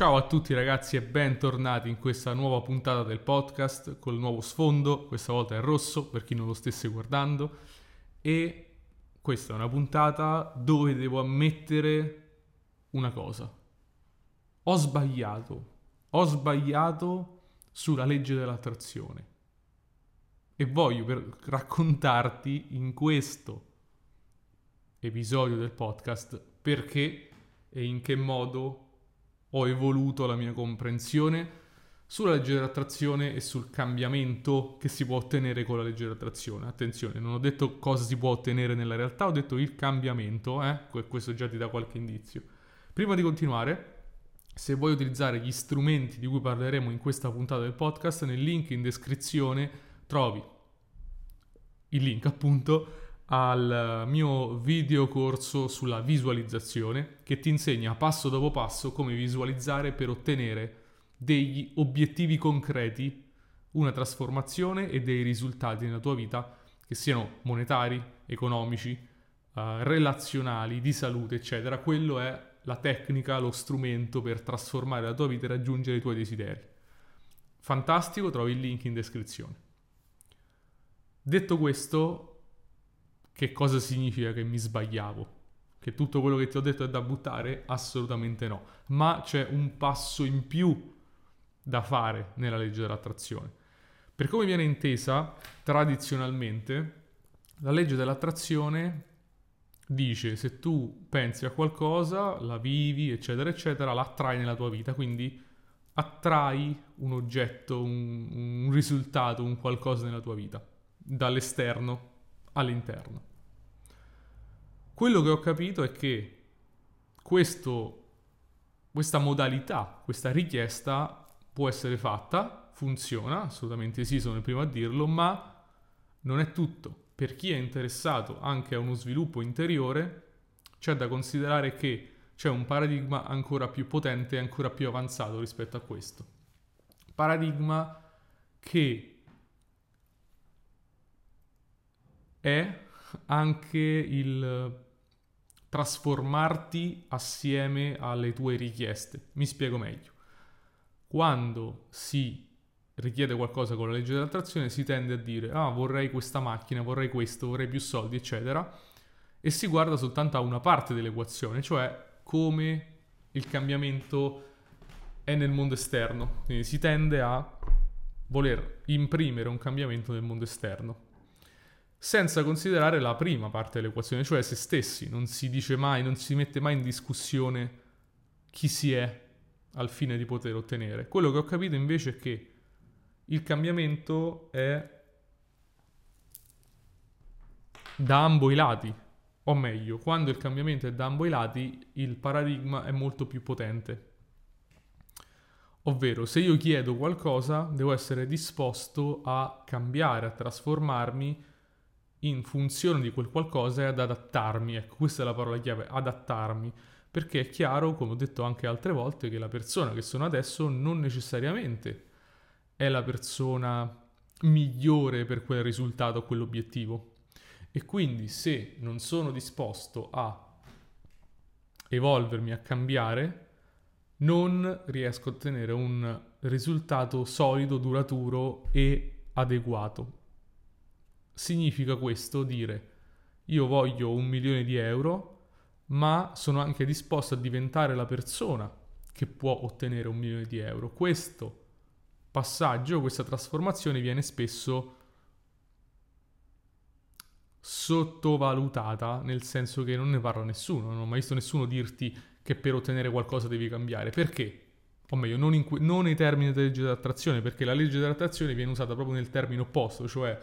Ciao a tutti ragazzi e bentornati in questa nuova puntata del podcast col nuovo sfondo, questa volta è rosso per chi non lo stesse guardando. E questa è una puntata dove devo ammettere una cosa. Ho sbagliato, ho sbagliato sulla legge dell'attrazione. E voglio raccontarti in questo episodio del podcast perché e in che modo ho evoluto la mia comprensione sulla legge dell'attrazione e sul cambiamento che si può ottenere con la legge dell'attrazione. Attenzione, non ho detto cosa si può ottenere nella realtà, ho detto il cambiamento, eh? questo già ti dà qualche indizio. Prima di continuare, se vuoi utilizzare gli strumenti di cui parleremo in questa puntata del podcast, nel link in descrizione trovi il link appunto al mio video corso sulla visualizzazione che ti insegna passo dopo passo come visualizzare per ottenere degli obiettivi concreti, una trasformazione e dei risultati nella tua vita che siano monetari, economici, uh, relazionali, di salute, eccetera. Quello è la tecnica, lo strumento per trasformare la tua vita e raggiungere i tuoi desideri. Fantastico, trovi il link in descrizione. Detto questo, che cosa significa che mi sbagliavo? Che tutto quello che ti ho detto è da buttare? Assolutamente no. Ma c'è un passo in più da fare nella legge dell'attrazione. Per come viene intesa tradizionalmente, la legge dell'attrazione dice se tu pensi a qualcosa, la vivi, eccetera, eccetera, la attrai nella tua vita, quindi attrai un oggetto, un, un risultato, un qualcosa nella tua vita, dall'esterno all'interno. Quello che ho capito è che questo, questa modalità, questa richiesta può essere fatta, funziona, assolutamente sì, sono il primo a dirlo, ma non è tutto. Per chi è interessato anche a uno sviluppo interiore, c'è da considerare che c'è un paradigma ancora più potente e ancora più avanzato rispetto a questo. Paradigma che è anche il trasformarti assieme alle tue richieste. Mi spiego meglio. Quando si richiede qualcosa con la legge dell'attrazione si tende a dire ah vorrei questa macchina, vorrei questo, vorrei più soldi, eccetera, e si guarda soltanto a una parte dell'equazione, cioè come il cambiamento è nel mondo esterno. Quindi si tende a voler imprimere un cambiamento nel mondo esterno senza considerare la prima parte dell'equazione, cioè se stessi. Non si dice mai, non si mette mai in discussione chi si è al fine di poter ottenere. Quello che ho capito invece è che il cambiamento è da ambo i lati, o meglio, quando il cambiamento è da ambo i lati, il paradigma è molto più potente. Ovvero, se io chiedo qualcosa, devo essere disposto a cambiare, a trasformarmi in funzione di quel qualcosa e ad adattarmi. Ecco, questa è la parola chiave, adattarmi. Perché è chiaro, come ho detto anche altre volte, che la persona che sono adesso non necessariamente è la persona migliore per quel risultato, quell'obiettivo. E quindi se non sono disposto a evolvermi, a cambiare, non riesco a ottenere un risultato solido, duraturo e adeguato significa questo dire io voglio un milione di euro, ma sono anche disposto a diventare la persona che può ottenere un milione di euro. Questo passaggio, questa trasformazione viene spesso sottovalutata, nel senso che non ne parla nessuno, non ho mai visto nessuno dirti che per ottenere qualcosa devi cambiare. Perché? O meglio, non, in, non nei termini della legge dell'attrazione, perché la legge dell'attrazione viene usata proprio nel termine opposto, cioè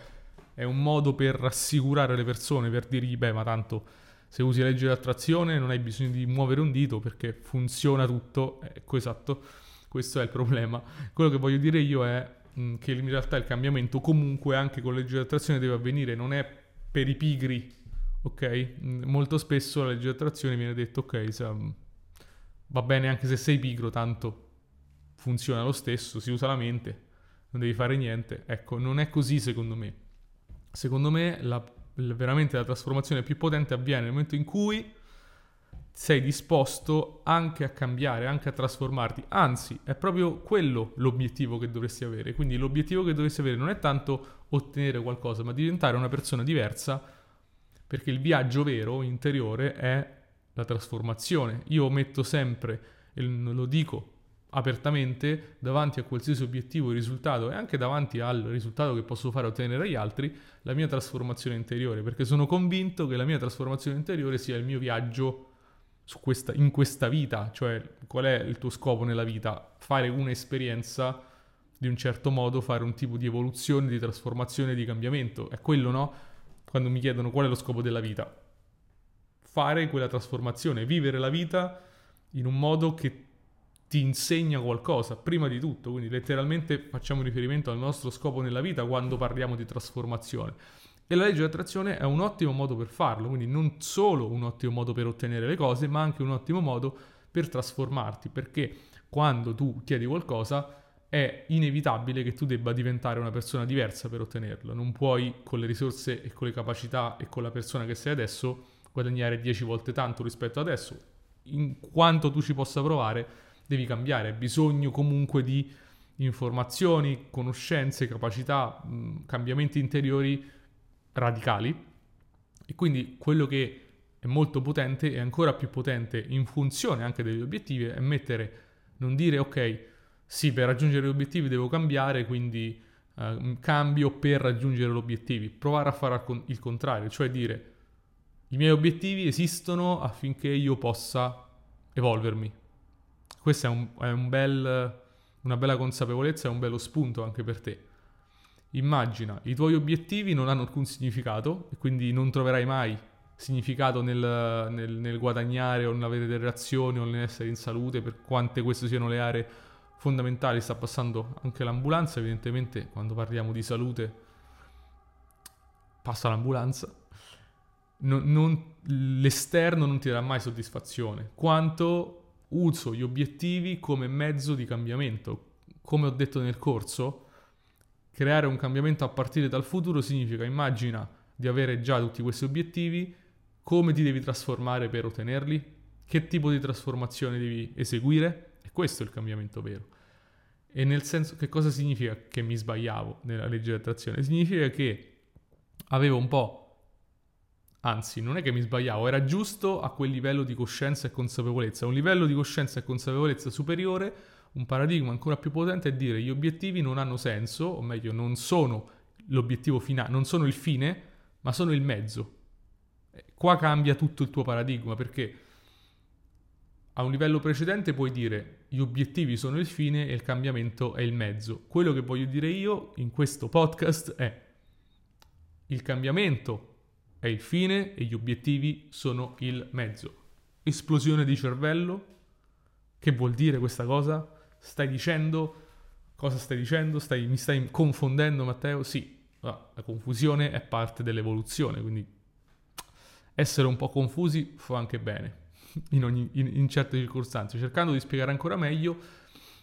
è un modo per rassicurare le persone, per dirgli, beh, ma tanto se usi la legge dell'attrazione non hai bisogno di muovere un dito perché funziona tutto. Ecco, esatto, questo è il problema. Quello che voglio dire io è mh, che in realtà il cambiamento comunque anche con la legge dell'attrazione deve avvenire, non è per i pigri, ok? Molto spesso la legge dell'attrazione viene detto, ok, se, va bene anche se sei pigro, tanto funziona lo stesso, si usa la mente, non devi fare niente. Ecco, non è così secondo me. Secondo me la, veramente la trasformazione più potente avviene nel momento in cui sei disposto anche a cambiare, anche a trasformarti. Anzi, è proprio quello l'obiettivo che dovresti avere. Quindi l'obiettivo che dovresti avere non è tanto ottenere qualcosa, ma diventare una persona diversa, perché il viaggio vero, interiore, è la trasformazione. Io metto sempre, e lo dico apertamente, davanti a qualsiasi obiettivo e risultato e anche davanti al risultato che posso fare ottenere agli altri, la mia trasformazione interiore, perché sono convinto che la mia trasformazione interiore sia il mio viaggio questa, in questa vita, cioè qual è il tuo scopo nella vita? Fare un'esperienza di un certo modo, fare un tipo di evoluzione, di trasformazione, di cambiamento. È quello, no? Quando mi chiedono qual è lo scopo della vita. Fare quella trasformazione, vivere la vita in un modo che ti insegna qualcosa, prima di tutto. Quindi letteralmente facciamo riferimento al nostro scopo nella vita quando parliamo di trasformazione. E la legge di attrazione è un ottimo modo per farlo, quindi non solo un ottimo modo per ottenere le cose, ma anche un ottimo modo per trasformarti, perché quando tu chiedi qualcosa è inevitabile che tu debba diventare una persona diversa per ottenerlo. Non puoi con le risorse e con le capacità e con la persona che sei adesso guadagnare 10 volte tanto rispetto adesso. In quanto tu ci possa provare, devi cambiare. Hai bisogno comunque di informazioni, conoscenze, capacità, mh, cambiamenti interiori radicali e quindi quello che è molto potente e ancora più potente in funzione anche degli obiettivi è mettere, non dire ok, sì, per raggiungere gli obiettivi devo cambiare, quindi eh, cambio per raggiungere gli obiettivi, provare a fare il contrario, cioè dire i miei obiettivi esistono affinché io possa evolvermi. Questa è, un, è un bel, una bella consapevolezza e un bello spunto anche per te. Immagina, i tuoi obiettivi non hanno alcun significato e quindi non troverai mai significato nel, nel, nel guadagnare o nell'avere delle reazioni o nell'essere in salute, per quante queste siano le aree fondamentali. Sta passando anche l'ambulanza, evidentemente quando parliamo di salute passa l'ambulanza. Non, non, l'esterno non ti darà mai soddisfazione, quanto uso gli obiettivi come mezzo di cambiamento. Come ho detto nel corso, Creare un cambiamento a partire dal futuro significa immagina di avere già tutti questi obiettivi, come ti devi trasformare per ottenerli, che tipo di trasformazione devi eseguire e questo è il cambiamento vero. E nel senso che cosa significa che mi sbagliavo nella legge di attrazione? Significa che avevo un po', anzi non è che mi sbagliavo, era giusto a quel livello di coscienza e consapevolezza, un livello di coscienza e consapevolezza superiore un paradigma ancora più potente è dire gli obiettivi non hanno senso, o meglio, non sono l'obiettivo finale, non sono il fine, ma sono il mezzo. Eh, qua cambia tutto il tuo paradigma perché a un livello precedente puoi dire gli obiettivi sono il fine e il cambiamento è il mezzo. Quello che voglio dire io in questo podcast è il cambiamento è il fine e gli obiettivi sono il mezzo. Esplosione di cervello? Che vuol dire questa cosa? Stai dicendo? Cosa stai dicendo? Stai, mi stai confondendo, Matteo? Sì, la confusione è parte dell'evoluzione, quindi essere un po' confusi fa anche bene in, ogni, in, in certe circostanze. Cercando di spiegare ancora meglio,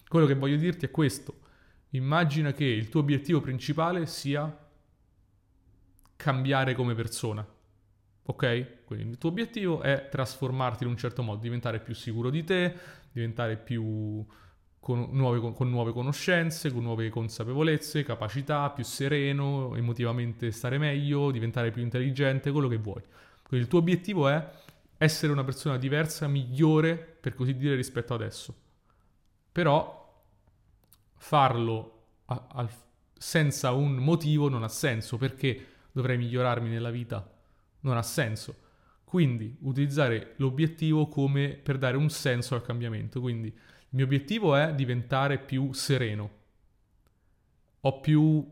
quello che voglio dirti è questo. Immagina che il tuo obiettivo principale sia cambiare come persona. Ok? Quindi il tuo obiettivo è trasformarti in un certo modo, diventare più sicuro di te, diventare più con nuove, con nuove, conoscenze, con nuove consapevolezze, capacità, più sereno, emotivamente stare meglio, diventare più intelligente, quello che vuoi. Quindi il tuo obiettivo è essere una persona diversa, migliore, per così dire, rispetto adesso. Però farlo a, a, senza un motivo non ha senso, perché dovrei migliorarmi nella vita? Non ha senso. Quindi utilizzare l'obiettivo come per dare un senso al cambiamento. Quindi il mio obiettivo è diventare più sereno. Ho più,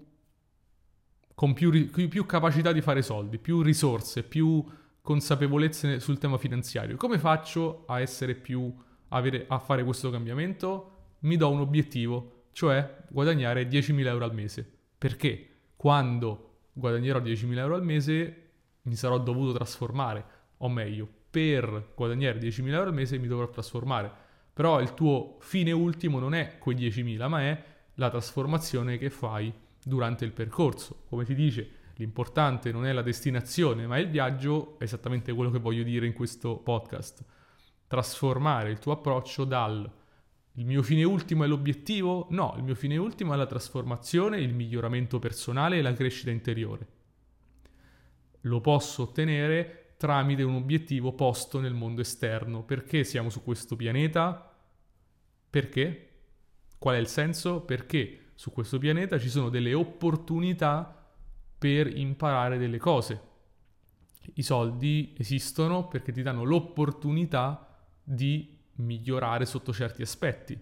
con più, più capacità di fare soldi, più risorse, più consapevolezze sul tema finanziario. Come faccio a essere più, avere, a fare questo cambiamento? Mi do un obiettivo, cioè guadagnare 10.000 euro al mese. Perché quando guadagnerò 10.000 euro al mese mi sarò dovuto trasformare, o meglio, per guadagnare 10.000 euro al mese mi dovrò trasformare. Però il tuo fine ultimo non è quei 10.000, ma è la trasformazione che fai durante il percorso. Come ti dice, l'importante non è la destinazione, ma il viaggio, è esattamente quello che voglio dire in questo podcast. trasformare il tuo approccio dal il mio fine ultimo è l'obiettivo? No, il mio fine ultimo è la trasformazione, il miglioramento personale e la crescita interiore. Lo posso ottenere tramite un obiettivo posto nel mondo esterno. Perché siamo su questo pianeta? Perché? Qual è il senso? Perché su questo pianeta ci sono delle opportunità per imparare delle cose. I soldi esistono perché ti danno l'opportunità di migliorare sotto certi aspetti.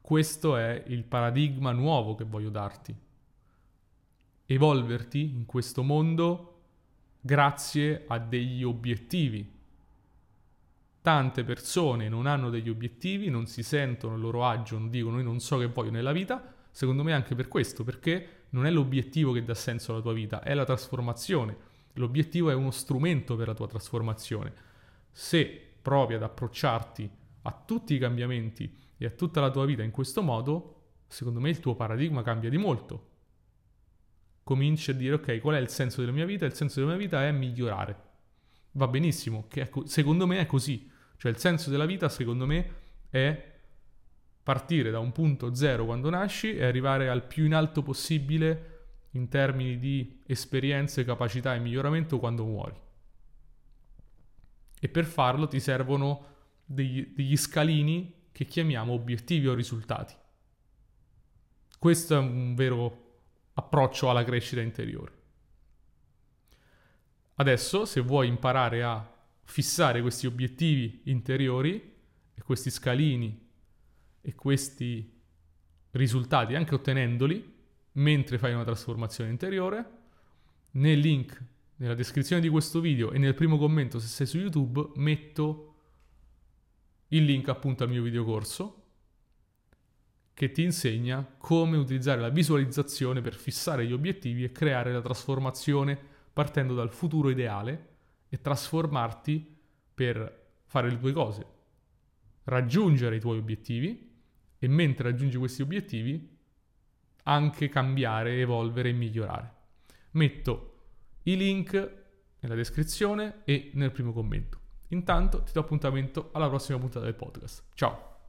Questo è il paradigma nuovo che voglio darti. Evolverti in questo mondo grazie a degli obiettivi. Tante persone non hanno degli obiettivi, non si sentono a loro agio, non dicono io non so che voglio nella vita, secondo me anche per questo, perché non è l'obiettivo che dà senso alla tua vita, è la trasformazione. L'obiettivo è uno strumento per la tua trasformazione. Se provi ad approcciarti a tutti i cambiamenti e a tutta la tua vita in questo modo, secondo me il tuo paradigma cambia di molto. Cominci a dire ok, qual è il senso della mia vita? Il senso della mia vita è migliorare. Va benissimo, che co- secondo me è così. Cioè il senso della vita secondo me è partire da un punto zero quando nasci e arrivare al più in alto possibile in termini di esperienze, capacità e miglioramento quando muori e per farlo ti servono degli, degli scalini che chiamiamo obiettivi o risultati. Questo è un vero approccio alla crescita interiore. Adesso, se vuoi imparare a fissare questi obiettivi interiori e questi scalini e questi risultati, anche ottenendoli, mentre fai una trasformazione interiore, nel link nella descrizione di questo video e nel primo commento se sei su YouTube metto il link appunto al mio videocorso che ti insegna come utilizzare la visualizzazione per fissare gli obiettivi e creare la trasformazione partendo dal futuro ideale e trasformarti per fare le due cose. Raggiungere i tuoi obiettivi e mentre raggiungi questi obiettivi anche cambiare, evolvere e migliorare. Metto i link nella descrizione e nel primo commento. Intanto ti do appuntamento alla prossima puntata del podcast. Ciao!